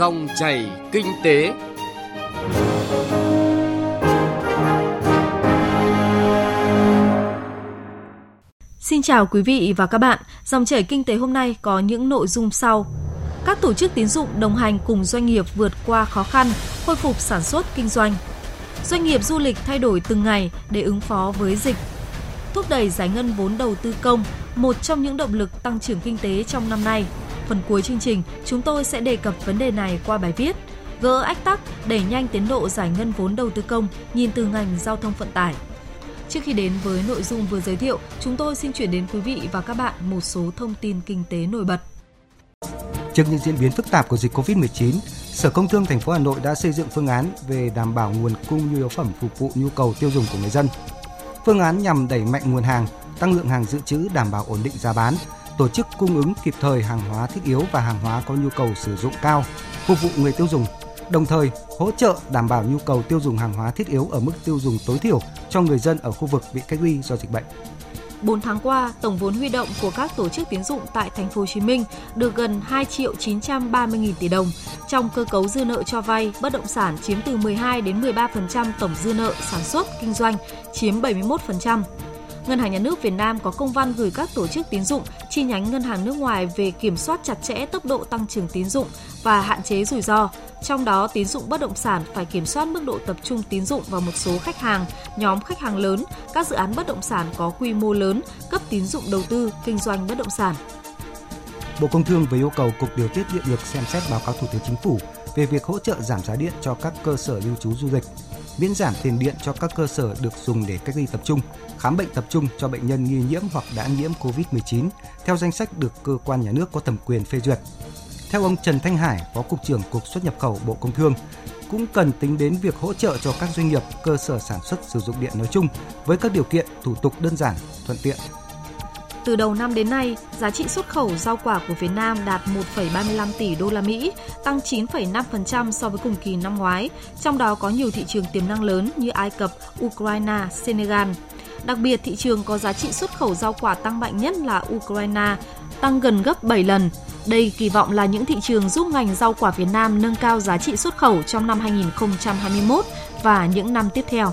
Dòng chảy kinh tế. Xin chào quý vị và các bạn. Dòng chảy kinh tế hôm nay có những nội dung sau. Các tổ chức tín dụng đồng hành cùng doanh nghiệp vượt qua khó khăn, khôi phục sản xuất kinh doanh. Doanh nghiệp du lịch thay đổi từng ngày để ứng phó với dịch. Thúc đẩy giải ngân vốn đầu tư công, một trong những động lực tăng trưởng kinh tế trong năm nay. Phần cuối chương trình, chúng tôi sẽ đề cập vấn đề này qua bài viết Gỡ ách tắc, đẩy nhanh tiến độ giải ngân vốn đầu tư công nhìn từ ngành giao thông vận tải. Trước khi đến với nội dung vừa giới thiệu, chúng tôi xin chuyển đến quý vị và các bạn một số thông tin kinh tế nổi bật. Trước những diễn biến phức tạp của dịch Covid-19, Sở Công Thương thành phố Hà Nội đã xây dựng phương án về đảm bảo nguồn cung nhu yếu phẩm phục vụ nhu cầu tiêu dùng của người dân. Phương án nhằm đẩy mạnh nguồn hàng, tăng lượng hàng dự trữ đảm bảo ổn định giá bán, tổ chức cung ứng kịp thời hàng hóa thiết yếu và hàng hóa có nhu cầu sử dụng cao, phục vụ người tiêu dùng đồng thời hỗ trợ đảm bảo nhu cầu tiêu dùng hàng hóa thiết yếu ở mức tiêu dùng tối thiểu cho người dân ở khu vực bị cách ly do dịch bệnh. 4 tháng qua, tổng vốn huy động của các tổ chức tín dụng tại thành phố Hồ Chí Minh được gần 2 triệu 930 nghìn tỷ đồng. Trong cơ cấu dư nợ cho vay, bất động sản chiếm từ 12 đến 13% tổng dư nợ sản xuất kinh doanh, chiếm 71%. Ngân hàng Nhà nước Việt Nam có công văn gửi các tổ chức tín dụng, chi nhánh ngân hàng nước ngoài về kiểm soát chặt chẽ tốc độ tăng trưởng tín dụng và hạn chế rủi ro. Trong đó, tín dụng bất động sản phải kiểm soát mức độ tập trung tín dụng vào một số khách hàng, nhóm khách hàng lớn, các dự án bất động sản có quy mô lớn, cấp tín dụng đầu tư, kinh doanh bất động sản. Bộ Công Thương vừa yêu cầu Cục Điều tiết Điện lực xem xét báo cáo Thủ tướng Chính phủ về việc hỗ trợ giảm giá điện cho các cơ sở lưu trú du lịch miễn giảm tiền điện cho các cơ sở được dùng để cách ly tập trung, khám bệnh tập trung cho bệnh nhân nghi nhiễm hoặc đã nhiễm COVID-19 theo danh sách được cơ quan nhà nước có thẩm quyền phê duyệt. Theo ông Trần Thanh Hải, Phó Cục trưởng Cục xuất nhập khẩu Bộ Công Thương, cũng cần tính đến việc hỗ trợ cho các doanh nghiệp, cơ sở sản xuất sử dụng điện nói chung với các điều kiện thủ tục đơn giản, thuận tiện từ đầu năm đến nay, giá trị xuất khẩu rau quả của Việt Nam đạt 1,35 tỷ đô la Mỹ, tăng 9,5% so với cùng kỳ năm ngoái, trong đó có nhiều thị trường tiềm năng lớn như Ai Cập, Ukraine, Senegal. Đặc biệt, thị trường có giá trị xuất khẩu rau quả tăng mạnh nhất là Ukraine, tăng gần gấp 7 lần. Đây kỳ vọng là những thị trường giúp ngành rau quả Việt Nam nâng cao giá trị xuất khẩu trong năm 2021 và những năm tiếp theo.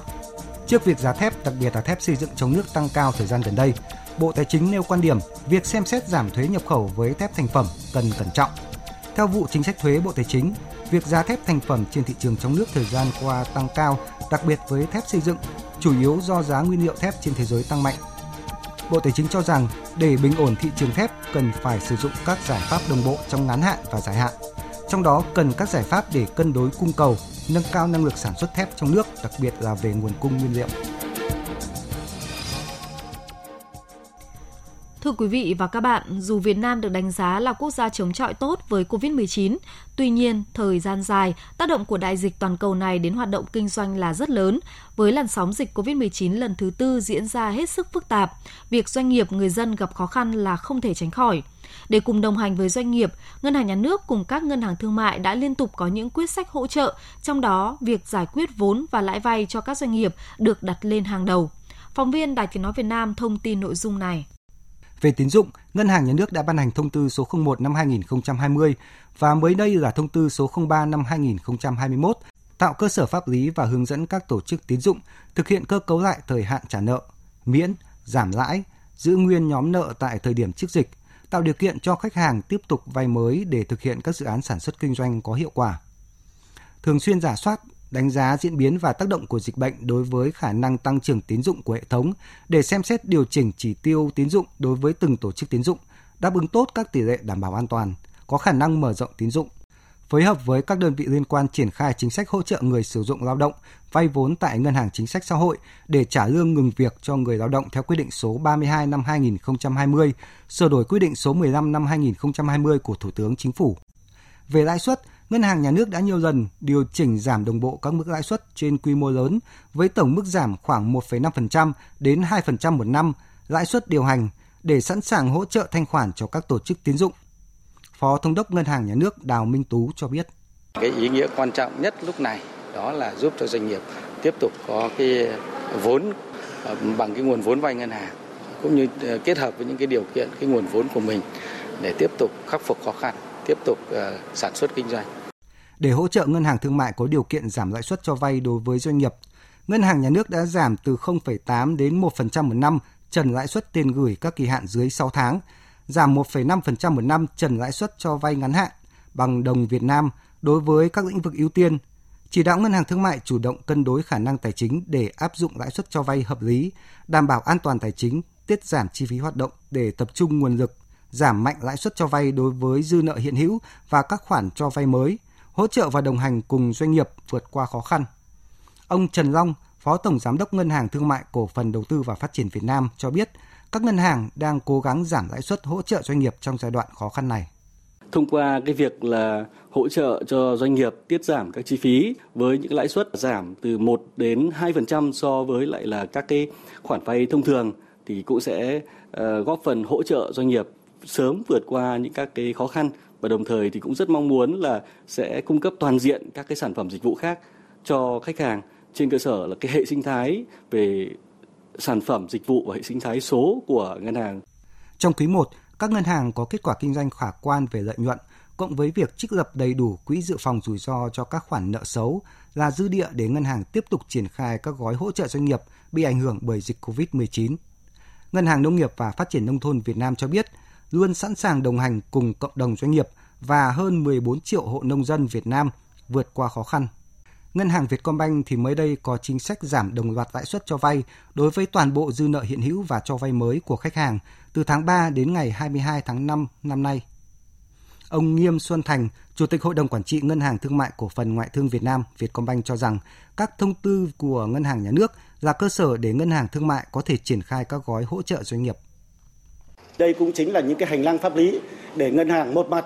Trước việc giá thép, đặc biệt là thép xây dựng trong nước tăng cao thời gian gần đây, Bộ Tài chính nêu quan điểm việc xem xét giảm thuế nhập khẩu với thép thành phẩm cần cẩn trọng. Theo vụ chính sách thuế Bộ Tài chính, việc giá thép thành phẩm trên thị trường trong nước thời gian qua tăng cao, đặc biệt với thép xây dựng, chủ yếu do giá nguyên liệu thép trên thế giới tăng mạnh. Bộ Tài chính cho rằng để bình ổn thị trường thép cần phải sử dụng các giải pháp đồng bộ trong ngắn hạn và dài hạn. Trong đó cần các giải pháp để cân đối cung cầu, nâng cao năng lực sản xuất thép trong nước, đặc biệt là về nguồn cung nguyên liệu. Thưa quý vị và các bạn, dù Việt Nam được đánh giá là quốc gia chống chọi tốt với COVID-19, tuy nhiên, thời gian dài, tác động của đại dịch toàn cầu này đến hoạt động kinh doanh là rất lớn. Với làn sóng dịch COVID-19 lần thứ tư diễn ra hết sức phức tạp, việc doanh nghiệp, người dân gặp khó khăn là không thể tránh khỏi. Để cùng đồng hành với doanh nghiệp, Ngân hàng Nhà nước cùng các ngân hàng thương mại đã liên tục có những quyết sách hỗ trợ, trong đó việc giải quyết vốn và lãi vay cho các doanh nghiệp được đặt lên hàng đầu. Phóng viên Đài Tiếng Nói Việt Nam thông tin nội dung này. Về tín dụng, Ngân hàng Nhà nước đã ban hành thông tư số 01 năm 2020 và mới đây là thông tư số 03 năm 2021 tạo cơ sở pháp lý và hướng dẫn các tổ chức tín dụng thực hiện cơ cấu lại thời hạn trả nợ, miễn, giảm lãi, giữ nguyên nhóm nợ tại thời điểm trước dịch, tạo điều kiện cho khách hàng tiếp tục vay mới để thực hiện các dự án sản xuất kinh doanh có hiệu quả. Thường xuyên giả soát, đánh giá diễn biến và tác động của dịch bệnh đối với khả năng tăng trưởng tín dụng của hệ thống để xem xét điều chỉnh chỉ tiêu tín dụng đối với từng tổ chức tín dụng, đáp ứng tốt các tỷ lệ đảm bảo an toàn, có khả năng mở rộng tín dụng. Phối hợp với các đơn vị liên quan triển khai chính sách hỗ trợ người sử dụng lao động vay vốn tại Ngân hàng Chính sách Xã hội để trả lương ngừng việc cho người lao động theo quyết định số 32 năm 2020, sửa đổi quyết định số 15 năm 2020 của Thủ tướng Chính phủ. Về lãi suất, Ngân hàng Nhà nước đã nhiều lần điều chỉnh giảm đồng bộ các mức lãi suất trên quy mô lớn với tổng mức giảm khoảng 1,5% đến 2% một năm lãi suất điều hành để sẵn sàng hỗ trợ thanh khoản cho các tổ chức tín dụng. Phó Thống đốc Ngân hàng Nhà nước Đào Minh Tú cho biết. Cái ý nghĩa quan trọng nhất lúc này đó là giúp cho doanh nghiệp tiếp tục có cái vốn ờ, bằng cái nguồn vốn vay ngân hàng cũng như ờ, kết hợp với những cái điều kiện cái nguồn vốn của mình để tiếp tục khắc phục khó khăn tiếp tục ờ, sản xuất kinh doanh. để hỗ trợ ngân hàng thương mại có điều kiện giảm lãi suất cho vay đối với doanh nghiệp. Ngân hàng nhà nước đã giảm từ 0,8 đến 1% một năm trần lãi suất tiền gửi các kỳ hạn dưới 6 tháng, giảm 1,5% một năm trần lãi suất cho vay ngắn hạn bằng đồng Việt Nam đối với các lĩnh vực ưu tiên, chỉ đạo ngân hàng thương mại chủ động cân đối khả năng tài chính để áp dụng lãi suất cho vay hợp lý, đảm bảo an toàn tài chính, tiết giảm chi phí hoạt động để tập trung nguồn lực, giảm mạnh lãi suất cho vay đối với dư nợ hiện hữu và các khoản cho vay mới, hỗ trợ và đồng hành cùng doanh nghiệp vượt qua khó khăn. Ông Trần Long, Phó Tổng Giám đốc Ngân hàng Thương mại Cổ phần Đầu tư và Phát triển Việt Nam cho biết, các ngân hàng đang cố gắng giảm lãi suất hỗ trợ doanh nghiệp trong giai đoạn khó khăn này thông qua cái việc là hỗ trợ cho doanh nghiệp tiết giảm các chi phí với những lãi suất giảm từ 1 đến 2% so với lại là các cái khoản vay thông thường thì cũng sẽ ờ, góp phần hỗ trợ doanh nghiệp sớm vượt qua những các cái khó khăn và đồng thời thì cũng rất mong muốn là sẽ cung cấp toàn diện các cái sản phẩm dịch vụ khác cho khách hàng trên cơ sở là cái hệ sinh thái về sản phẩm dịch vụ và hệ sinh thái số của ngân hàng. Trong quý 1, các ngân hàng có kết quả kinh doanh khả quan về lợi nhuận, cộng với việc trích lập đầy đủ quỹ dự phòng rủi ro cho các khoản nợ xấu là dư địa để ngân hàng tiếp tục triển khai các gói hỗ trợ doanh nghiệp bị ảnh hưởng bởi dịch COVID-19. Ngân hàng Nông nghiệp và Phát triển Nông thôn Việt Nam cho biết luôn sẵn sàng đồng hành cùng cộng đồng doanh nghiệp và hơn 14 triệu hộ nông dân Việt Nam vượt qua khó khăn. Ngân hàng Vietcombank thì mới đây có chính sách giảm đồng loạt lãi suất cho vay đối với toàn bộ dư nợ hiện hữu và cho vay mới của khách hàng từ tháng 3 đến ngày 22 tháng 5 năm nay. Ông Nghiêm Xuân Thành, Chủ tịch Hội đồng Quản trị Ngân hàng Thương mại Cổ phần Ngoại thương Việt Nam Vietcombank cho rằng các thông tư của Ngân hàng Nhà nước là cơ sở để Ngân hàng Thương mại có thể triển khai các gói hỗ trợ doanh nghiệp. Đây cũng chính là những cái hành lang pháp lý để ngân hàng một mặt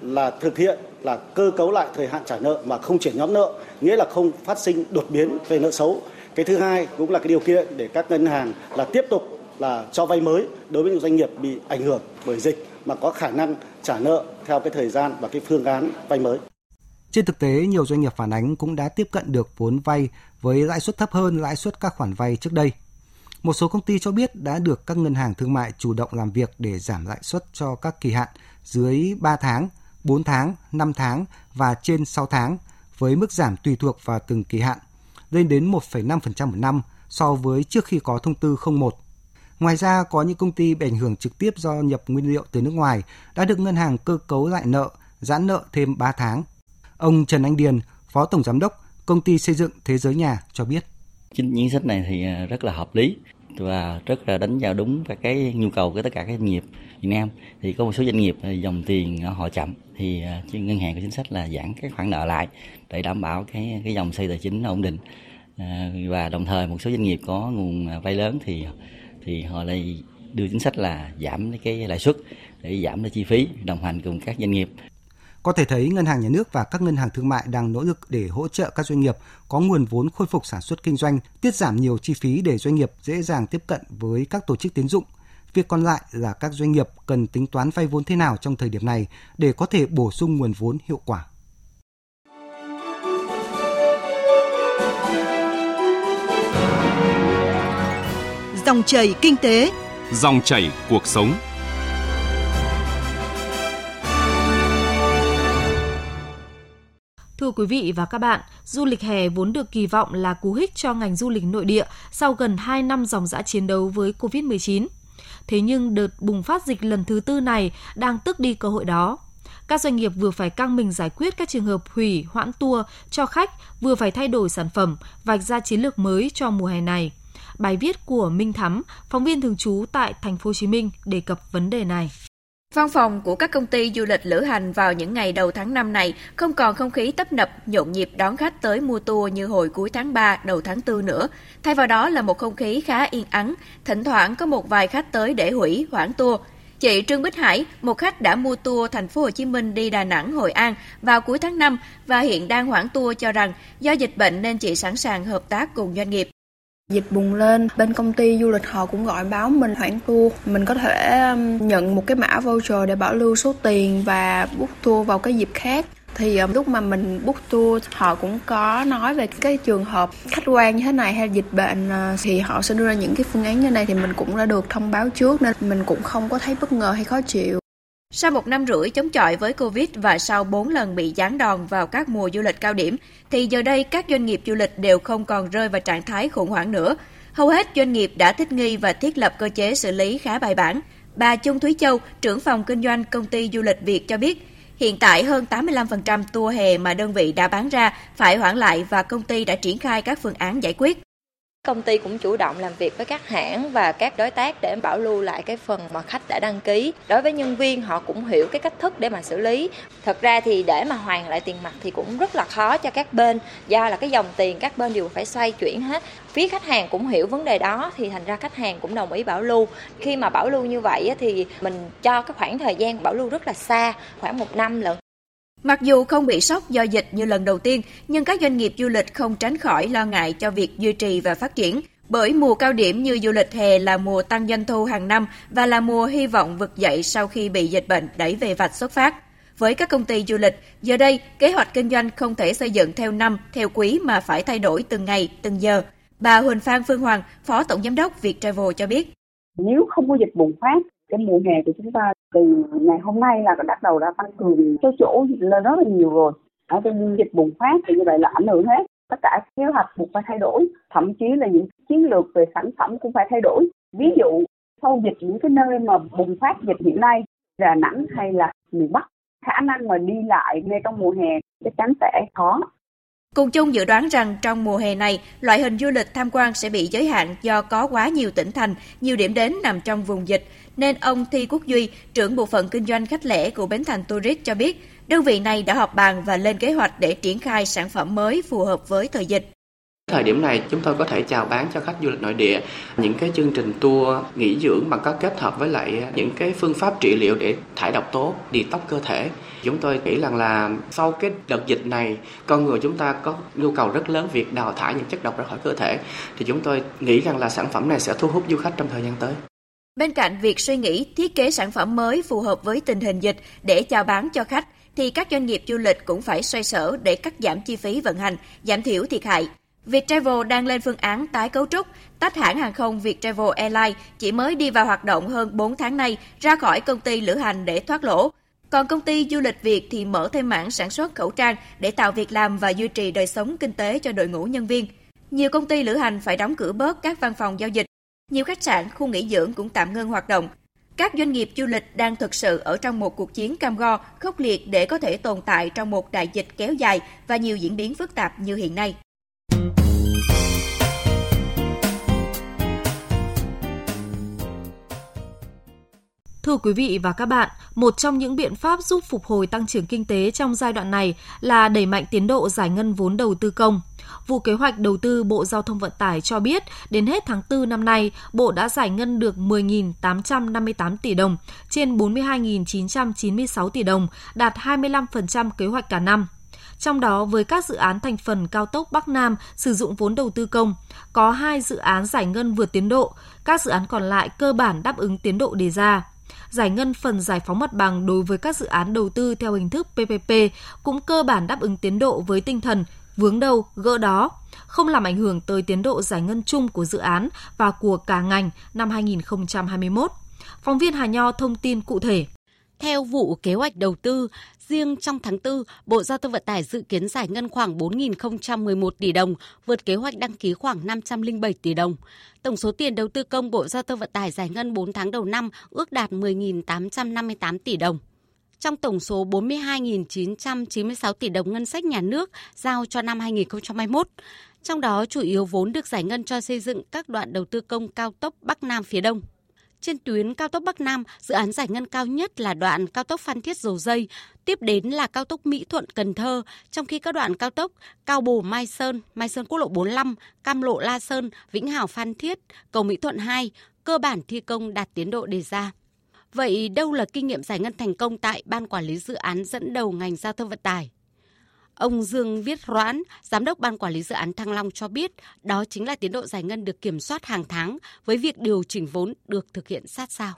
là thực hiện là cơ cấu lại thời hạn trả nợ mà không chuyển nhóm nợ, nghĩa là không phát sinh đột biến về nợ xấu. Cái thứ hai cũng là cái điều kiện để các ngân hàng là tiếp tục là cho vay mới đối với những doanh nghiệp bị ảnh hưởng bởi dịch mà có khả năng trả nợ theo cái thời gian và cái phương án vay mới. Trên thực tế, nhiều doanh nghiệp phản ánh cũng đã tiếp cận được vốn vay với lãi suất thấp hơn lãi suất các khoản vay trước đây. Một số công ty cho biết đã được các ngân hàng thương mại chủ động làm việc để giảm lãi suất cho các kỳ hạn dưới 3 tháng, 4 tháng, 5 tháng và trên 6 tháng với mức giảm tùy thuộc vào từng kỳ hạn lên đến 1,5% một năm so với trước khi có thông tư 01 Ngoài ra, có những công ty bị ảnh hưởng trực tiếp do nhập nguyên liệu từ nước ngoài đã được ngân hàng cơ cấu lại nợ, giãn nợ thêm 3 tháng. Ông Trần Anh Điền, Phó Tổng Giám đốc Công ty Xây dựng Thế giới nhà cho biết. Chính chính sách này thì à, rất là hợp lý và rất là đánh vào đúng các cái nhu cầu của tất cả các doanh nghiệp Việt Nam thì có một số doanh nghiệp à, dòng tiền họ chậm thì à, ngân hàng có chính sách là giãn các khoản nợ lại để đảm bảo cái cái dòng xây tài chính ổn định và đồng thời một số doanh nghiệp có nguồn vay lớn thì thì họ lại đưa chính sách là giảm cái lãi suất để giảm cái chi phí đồng hành cùng các doanh nghiệp. Có thể thấy ngân hàng nhà nước và các ngân hàng thương mại đang nỗ lực để hỗ trợ các doanh nghiệp có nguồn vốn khôi phục sản xuất kinh doanh, tiết giảm nhiều chi phí để doanh nghiệp dễ dàng tiếp cận với các tổ chức tín dụng. Việc còn lại là các doanh nghiệp cần tính toán vay vốn thế nào trong thời điểm này để có thể bổ sung nguồn vốn hiệu quả. Dòng chảy kinh tế, dòng chảy cuộc sống. Thưa quý vị và các bạn, du lịch hè vốn được kỳ vọng là cú hích cho ngành du lịch nội địa sau gần 2 năm dòng dã chiến đấu với Covid-19. Thế nhưng đợt bùng phát dịch lần thứ tư này đang tước đi cơ hội đó. Các doanh nghiệp vừa phải căng mình giải quyết các trường hợp hủy, hoãn tour cho khách, vừa phải thay đổi sản phẩm, vạch ra chiến lược mới cho mùa hè này. Bài viết của Minh Thắm, phóng viên thường trú tại thành phố Hồ Chí Minh đề cập vấn đề này. Văn phòng của các công ty du lịch lữ hành vào những ngày đầu tháng 5 này không còn không khí tấp nập, nhộn nhịp đón khách tới mua tour như hồi cuối tháng 3, đầu tháng 4 nữa. Thay vào đó là một không khí khá yên ắng, thỉnh thoảng có một vài khách tới để hủy, hoãn tour. Chị Trương Bích Hải, một khách đã mua tour thành phố Hồ Chí Minh đi Đà Nẵng, Hội An vào cuối tháng 5 và hiện đang hoãn tour cho rằng do dịch bệnh nên chị sẵn sàng hợp tác cùng doanh nghiệp. Dịch bùng lên, bên công ty du lịch họ cũng gọi báo mình hoãn tour. Mình có thể um, nhận một cái mã voucher để bảo lưu số tiền và book tour vào cái dịp khác. Thì um, lúc mà mình book tour họ cũng có nói về cái trường hợp khách quan như thế này hay dịch bệnh uh, thì họ sẽ đưa ra những cái phương án như này thì mình cũng đã được thông báo trước nên mình cũng không có thấy bất ngờ hay khó chịu. Sau một năm rưỡi chống chọi với Covid và sau 4 lần bị gián đòn vào các mùa du lịch cao điểm, thì giờ đây các doanh nghiệp du lịch đều không còn rơi vào trạng thái khủng hoảng nữa. Hầu hết doanh nghiệp đã thích nghi và thiết lập cơ chế xử lý khá bài bản. Bà Trung Thúy Châu, trưởng phòng kinh doanh công ty du lịch Việt cho biết, hiện tại hơn 85% tour hè mà đơn vị đã bán ra phải hoãn lại và công ty đã triển khai các phương án giải quyết. Công ty cũng chủ động làm việc với các hãng và các đối tác để bảo lưu lại cái phần mà khách đã đăng ký. Đối với nhân viên họ cũng hiểu cái cách thức để mà xử lý. Thật ra thì để mà hoàn lại tiền mặt thì cũng rất là khó cho các bên do là cái dòng tiền các bên đều phải xoay chuyển hết. Phía khách hàng cũng hiểu vấn đề đó thì thành ra khách hàng cũng đồng ý bảo lưu. Khi mà bảo lưu như vậy thì mình cho cái khoảng thời gian bảo lưu rất là xa, khoảng một năm lận. Mặc dù không bị sốc do dịch như lần đầu tiên, nhưng các doanh nghiệp du lịch không tránh khỏi lo ngại cho việc duy trì và phát triển. Bởi mùa cao điểm như du lịch hè là mùa tăng doanh thu hàng năm và là mùa hy vọng vực dậy sau khi bị dịch bệnh đẩy về vạch xuất phát. Với các công ty du lịch, giờ đây kế hoạch kinh doanh không thể xây dựng theo năm, theo quý mà phải thay đổi từng ngày, từng giờ. Bà Huỳnh Phan Phương Hoàng, Phó Tổng Giám đốc Viettravel cho biết. Nếu không có dịch bùng phát, cái mùa hè của chúng ta từ ngày hôm nay là bắt đầu đã tăng cường số chỗ lên rất là nhiều rồi. Ở trên dịch bùng phát thì như vậy là ảnh hưởng hết. Tất cả kế hoạch buộc phải thay đổi, thậm chí là những chiến lược về sản phẩm cũng phải thay đổi. Ví dụ, sau dịch những cái nơi mà bùng phát dịch hiện nay, đà nẵng hay là miền bắc, khả năng mà đi lại ngay trong mùa hè chắc chắn sẽ khó Cùng chung dự đoán rằng trong mùa hè này, loại hình du lịch tham quan sẽ bị giới hạn do có quá nhiều tỉnh thành, nhiều điểm đến nằm trong vùng dịch, nên ông Thi Quốc Duy, trưởng bộ phận kinh doanh khách lẻ của Bến Thành Tourist cho biết, đơn vị này đã họp bàn và lên kế hoạch để triển khai sản phẩm mới phù hợp với thời dịch. Thời điểm này chúng tôi có thể chào bán cho khách du lịch nội địa những cái chương trình tour nghỉ dưỡng mà có kết hợp với lại những cái phương pháp trị liệu để thải độc tố, đi tóc cơ thể. Chúng tôi nghĩ rằng là sau cái đợt dịch này con người chúng ta có nhu cầu rất lớn việc đào thải những chất độc ra khỏi cơ thể thì chúng tôi nghĩ rằng là sản phẩm này sẽ thu hút du khách trong thời gian tới. Bên cạnh việc suy nghĩ thiết kế sản phẩm mới phù hợp với tình hình dịch để chào bán cho khách, thì các doanh nghiệp du lịch cũng phải xoay sở để cắt giảm chi phí vận hành, giảm thiểu thiệt hại. Viettravel đang lên phương án tái cấu trúc, tách hãng hàng không Viettravel Airlines chỉ mới đi vào hoạt động hơn 4 tháng nay ra khỏi công ty lữ hành để thoát lỗ. Còn công ty du lịch Việt thì mở thêm mảng sản xuất khẩu trang để tạo việc làm và duy trì đời sống kinh tế cho đội ngũ nhân viên. Nhiều công ty lữ hành phải đóng cửa bớt các văn phòng giao dịch nhiều khách sạn, khu nghỉ dưỡng cũng tạm ngưng hoạt động. Các doanh nghiệp du lịch đang thực sự ở trong một cuộc chiến cam go, khốc liệt để có thể tồn tại trong một đại dịch kéo dài và nhiều diễn biến phức tạp như hiện nay. Thưa quý vị và các bạn, một trong những biện pháp giúp phục hồi tăng trưởng kinh tế trong giai đoạn này là đẩy mạnh tiến độ giải ngân vốn đầu tư công. Vụ Kế hoạch Đầu tư Bộ Giao thông Vận tải cho biết, đến hết tháng 4 năm nay, Bộ đã giải ngân được 10.858 tỷ đồng, trên 42.996 tỷ đồng, đạt 25% kế hoạch cả năm. Trong đó, với các dự án thành phần cao tốc Bắc Nam sử dụng vốn đầu tư công, có hai dự án giải ngân vượt tiến độ, các dự án còn lại cơ bản đáp ứng tiến độ đề ra giải ngân phần giải phóng mặt bằng đối với các dự án đầu tư theo hình thức PPP cũng cơ bản đáp ứng tiến độ với tinh thần vướng đâu, gỡ đó, không làm ảnh hưởng tới tiến độ giải ngân chung của dự án và của cả ngành năm 2021. Phóng viên Hà Nho thông tin cụ thể. Theo vụ kế hoạch đầu tư, riêng trong tháng 4, Bộ Giao thông Vận tải dự kiến giải ngân khoảng 4.011 tỷ đồng, vượt kế hoạch đăng ký khoảng 507 tỷ đồng. Tổng số tiền đầu tư công Bộ Giao thông Vận tải giải ngân 4 tháng đầu năm ước đạt 10.858 tỷ đồng trong tổng số 42.996 tỷ đồng ngân sách nhà nước giao cho năm 2021. Trong đó chủ yếu vốn được giải ngân cho xây dựng các đoạn đầu tư công cao tốc Bắc Nam phía Đông. Trên tuyến cao tốc Bắc Nam, dự án giải ngân cao nhất là đoạn cao tốc Phan Thiết Dầu Dây, tiếp đến là cao tốc Mỹ Thuận Cần Thơ, trong khi các đoạn cao tốc Cao Bồ Mai Sơn, Mai Sơn Quốc lộ 45, Cam Lộ La Sơn, Vĩnh Hảo Phan Thiết, cầu Mỹ Thuận 2 cơ bản thi công đạt tiến độ đề ra. Vậy đâu là kinh nghiệm giải ngân thành công tại Ban Quản lý Dự án dẫn đầu ngành giao thông vận tải? Ông Dương Viết Roãn, Giám đốc Ban Quản lý Dự án Thăng Long cho biết đó chính là tiến độ giải ngân được kiểm soát hàng tháng với việc điều chỉnh vốn được thực hiện sát sao.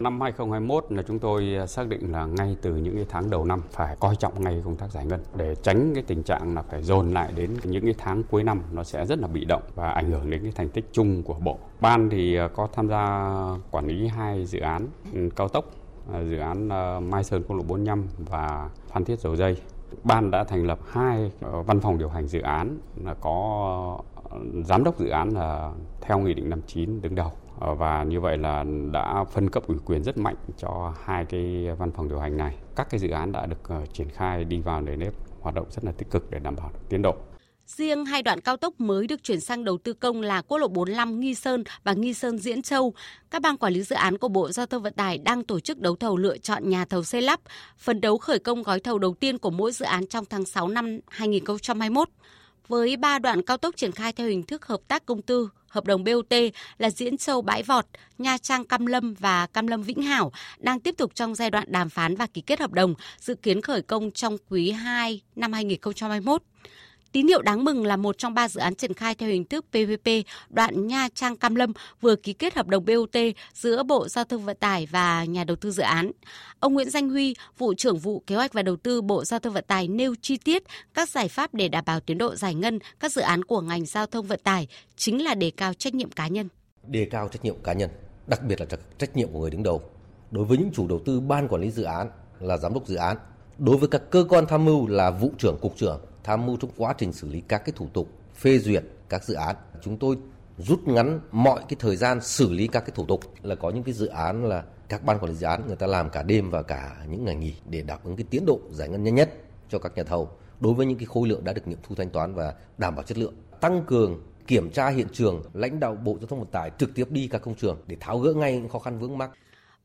Năm 2021 là chúng tôi à, xác định là ngay từ những cái tháng đầu năm phải coi trọng ngay công tác giải ngân để tránh cái tình trạng là phải dồn lại đến những cái tháng cuối năm nó sẽ rất là bị động và ảnh hưởng đến cái thành tích chung của bộ. Ban thì à, có tham gia quản lý hai dự án ừ, cao tốc à, dự án Mai Sơn quốc lộ 45 và Phan Thiết Dầu Dây. Ban đã thành lập hai ờ, văn phòng điều hành dự án, là có ờ, giám đốc dự án là theo nghị định 59 đứng đầu ờ, và như vậy là đã phân cấp ủy quyền rất mạnh cho hai cái văn phòng điều hành này. Các cái dự án đã được triển khai đi vào nề nếp hoạt động rất là tích cực để đảm bảo tiến độ. Riêng hai đoạn cao tốc mới được chuyển sang đầu tư công là quốc lộ 45 Nghi Sơn và Nghi Sơn Diễn Châu. Các ban quản lý dự án của Bộ Giao thông Vận tải đang tổ chức đấu thầu lựa chọn nhà thầu xây lắp, phấn đấu khởi công gói thầu đầu tiên của mỗi dự án trong tháng 6 năm 2021 với ba đoạn cao tốc triển khai theo hình thức hợp tác công tư, hợp đồng BOT là Diễn Châu Bãi Vọt, Nha Trang Cam Lâm và Cam Lâm Vĩnh Hảo đang tiếp tục trong giai đoạn đàm phán và ký kết hợp đồng, dự kiến khởi công trong quý 2 năm 2021. Tín hiệu đáng mừng là một trong ba dự án triển khai theo hình thức PPP đoạn Nha Trang Cam Lâm vừa ký kết hợp đồng BOT giữa Bộ Giao thông Vận tải và nhà đầu tư dự án. Ông Nguyễn Danh Huy, vụ trưởng vụ kế hoạch và đầu tư Bộ Giao thông Vận tải nêu chi tiết các giải pháp để đảm bảo tiến độ giải ngân các dự án của ngành giao thông vận tải chính là đề cao trách nhiệm cá nhân. Đề cao trách nhiệm cá nhân, đặc biệt là trách nhiệm của người đứng đầu. Đối với những chủ đầu tư ban quản lý dự án là giám đốc dự án, đối với các cơ quan tham mưu là vụ trưởng cục trưởng tham mưu trong quá trình xử lý các cái thủ tục, phê duyệt các dự án. Chúng tôi rút ngắn mọi cái thời gian xử lý các cái thủ tục. Là có những cái dự án là các ban quản lý dự án người ta làm cả đêm và cả những ngày nghỉ để đáp ứng cái tiến độ giải ngân nhanh nhất cho các nhà thầu đối với những cái khối lượng đã được nghiệm thu thanh toán và đảm bảo chất lượng. Tăng cường kiểm tra hiện trường, lãnh đạo bộ giao thông vận tải trực tiếp đi các công trường để tháo gỡ ngay những khó khăn vướng mắc.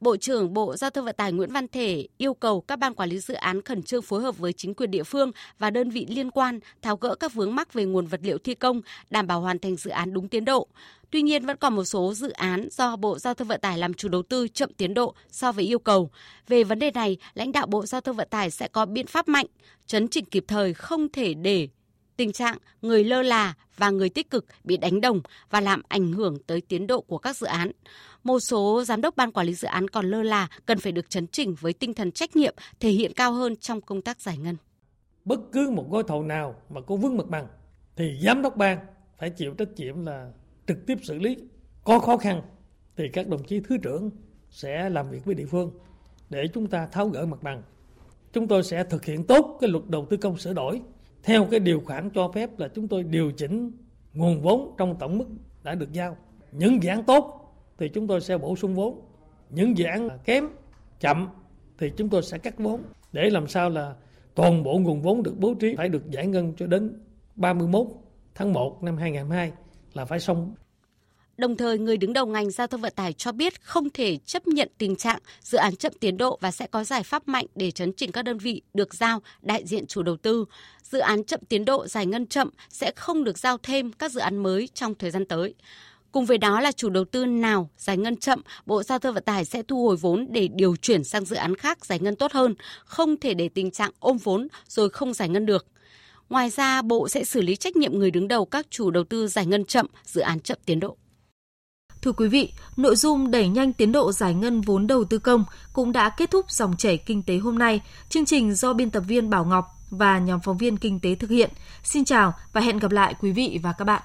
Bộ trưởng Bộ Giao thông Vận tải Nguyễn Văn Thể yêu cầu các ban quản lý dự án khẩn trương phối hợp với chính quyền địa phương và đơn vị liên quan tháo gỡ các vướng mắc về nguồn vật liệu thi công, đảm bảo hoàn thành dự án đúng tiến độ. Tuy nhiên vẫn còn một số dự án do Bộ Giao thông Vận tải làm chủ đầu tư chậm tiến độ so với yêu cầu. Về vấn đề này, lãnh đạo Bộ Giao thông Vận tải sẽ có biện pháp mạnh, chấn chỉnh kịp thời không thể để tình trạng người lơ là và người tích cực bị đánh đồng và làm ảnh hưởng tới tiến độ của các dự án. Một số giám đốc ban quản lý dự án còn lơ là, cần phải được chấn chỉnh với tinh thần trách nhiệm, thể hiện cao hơn trong công tác giải ngân. Bất cứ một gói thầu nào mà có vướng mặt bằng, thì giám đốc ban phải chịu trách nhiệm là trực tiếp xử lý. Có khó khăn, thì các đồng chí thứ trưởng sẽ làm việc với địa phương để chúng ta tháo gỡ mặt bằng. Chúng tôi sẽ thực hiện tốt cái luật đầu tư công sửa đổi theo cái điều khoản cho phép là chúng tôi điều chỉnh nguồn vốn trong tổng mức đã được giao. Những dự án tốt thì chúng tôi sẽ bổ sung vốn. Những dự án kém, chậm thì chúng tôi sẽ cắt vốn để làm sao là toàn bộ nguồn vốn được bố trí phải được giải ngân cho đến 31 tháng 1 năm 2022 là phải xong Đồng thời, người đứng đầu ngành giao thông vận tải cho biết không thể chấp nhận tình trạng dự án chậm tiến độ và sẽ có giải pháp mạnh để chấn chỉnh các đơn vị được giao đại diện chủ đầu tư. Dự án chậm tiến độ giải ngân chậm sẽ không được giao thêm các dự án mới trong thời gian tới. Cùng với đó là chủ đầu tư nào giải ngân chậm, Bộ Giao thông Vận tải sẽ thu hồi vốn để điều chuyển sang dự án khác giải ngân tốt hơn, không thể để tình trạng ôm vốn rồi không giải ngân được. Ngoài ra, Bộ sẽ xử lý trách nhiệm người đứng đầu các chủ đầu tư giải ngân chậm, dự án chậm tiến độ. Thưa quý vị, nội dung đẩy nhanh tiến độ giải ngân vốn đầu tư công cũng đã kết thúc dòng chảy kinh tế hôm nay. Chương trình do biên tập viên Bảo Ngọc và nhóm phóng viên kinh tế thực hiện. Xin chào và hẹn gặp lại quý vị và các bạn.